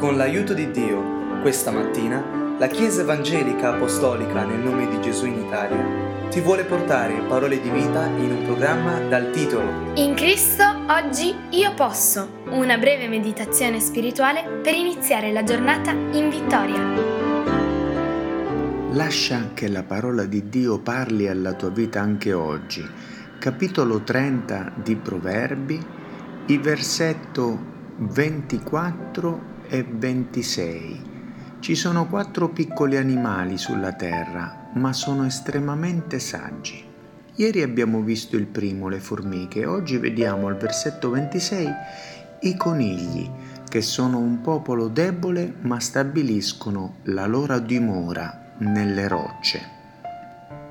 Con l'aiuto di Dio, questa mattina, la Chiesa Evangelica Apostolica nel nome di Gesù in Italia ti vuole portare parole di vita in un programma dal titolo In Cristo oggi io posso, una breve meditazione spirituale per iniziare la giornata in vittoria. Lascia che la parola di Dio parli alla tua vita anche oggi. Capitolo 30 di Proverbi, il versetto 24 e 26. Ci sono quattro piccoli animali sulla terra, ma sono estremamente saggi. Ieri abbiamo visto il primo, le formiche, oggi vediamo al versetto 26 i conigli, che sono un popolo debole ma stabiliscono la loro dimora nelle rocce.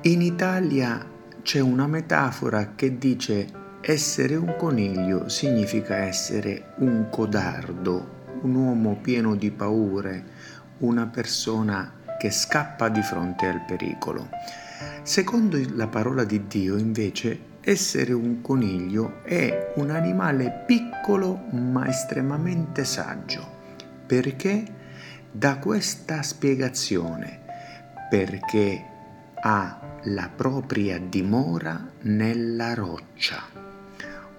In Italia c'è una metafora che dice essere un coniglio significa essere un codardo, un uomo pieno di paure, una persona che scappa di fronte al pericolo. Secondo la parola di Dio, invece, essere un coniglio è un animale piccolo ma estremamente saggio. Perché? Da questa spiegazione, perché ha la propria dimora nella roccia.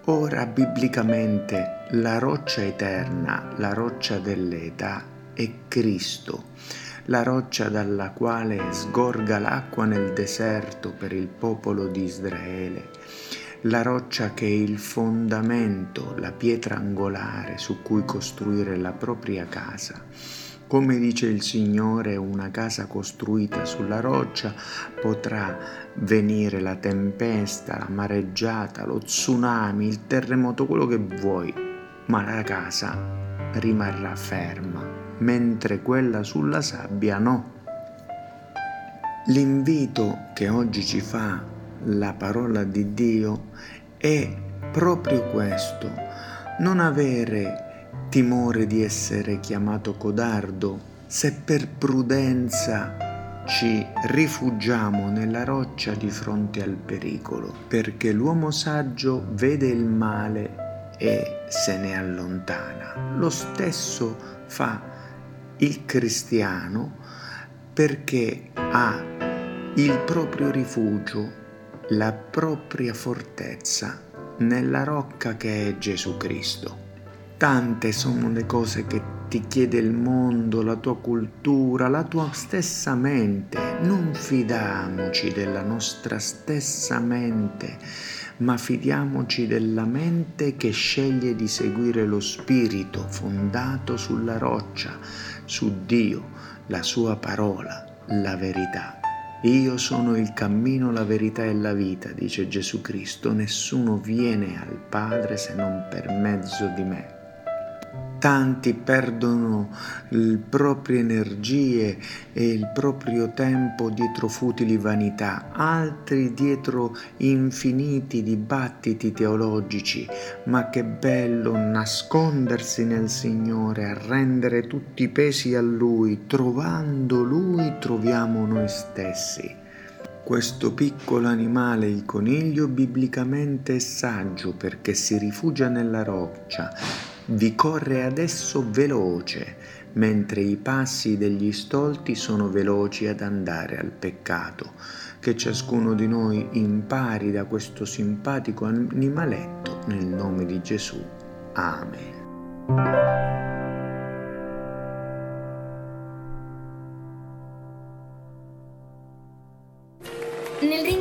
Ora biblicamente la roccia eterna, la roccia dell'età è Cristo, la roccia dalla quale sgorga l'acqua nel deserto per il popolo di Israele, la roccia che è il fondamento, la pietra angolare su cui costruire la propria casa come dice il Signore, una casa costruita sulla roccia potrà venire la tempesta, la mareggiata, lo tsunami, il terremoto, quello che vuoi, ma la casa rimarrà ferma, mentre quella sulla sabbia no. L'invito che oggi ci fa la parola di Dio è proprio questo, non avere timore di essere chiamato codardo, se per prudenza ci rifugiamo nella roccia di fronte al pericolo, perché l'uomo saggio vede il male e se ne allontana. Lo stesso fa il cristiano perché ha il proprio rifugio, la propria fortezza nella rocca che è Gesù Cristo. Tante sono le cose che ti chiede il mondo, la tua cultura, la tua stessa mente. Non fidiamoci della nostra stessa mente, ma fidiamoci della mente che sceglie di seguire lo spirito fondato sulla roccia, su Dio, la sua parola, la verità. Io sono il cammino, la verità e la vita, dice Gesù Cristo. Nessuno viene al Padre se non per mezzo di me. Tanti perdono le proprie energie e il proprio tempo dietro futili vanità, altri dietro infiniti dibattiti teologici, ma che bello nascondersi nel Signore, arrendere tutti i pesi a Lui, trovando Lui troviamo noi stessi. Questo piccolo animale, il coniglio, biblicamente è saggio perché si rifugia nella roccia, vi corre adesso veloce, mentre i passi degli stolti sono veloci ad andare al peccato. Che ciascuno di noi impari da questo simpatico animaletto nel nome di Gesù. Amen. Nel